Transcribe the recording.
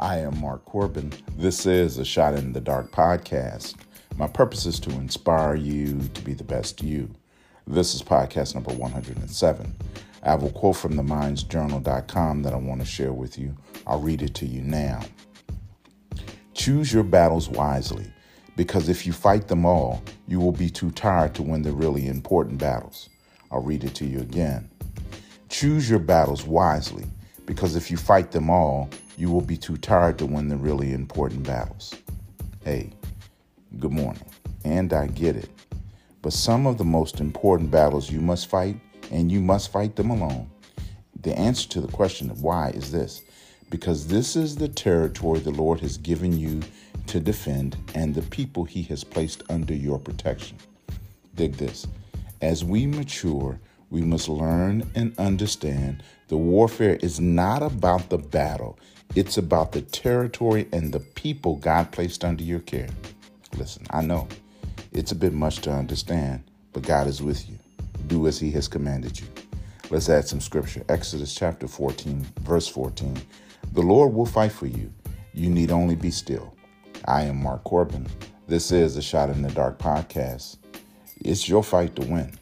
I am Mark Corbin. This is a Shot in the Dark podcast. My purpose is to inspire you to be the best you. This is podcast number 107. I have a quote from the mindsjournal.com that I want to share with you. I'll read it to you now. Choose your battles wisely, because if you fight them all, you will be too tired to win the really important battles. I'll read it to you again. Choose your battles wisely, because if you fight them all, you will be too tired to win the really important battles. Hey, good morning. And I get it. But some of the most important battles you must fight, and you must fight them alone. The answer to the question of why is this because this is the territory the Lord has given you to defend and the people he has placed under your protection. Dig this. As we mature, we must learn and understand the warfare is not about the battle, it's about the territory and the people God placed under your care. Listen, I know it's a bit much to understand, but God is with you. Do as He has commanded you. Let's add some scripture. Exodus chapter 14, verse 14. The Lord will fight for you. You need only be still. I am Mark Corbin. This is a Shot in the Dark podcast. It's your fight to win.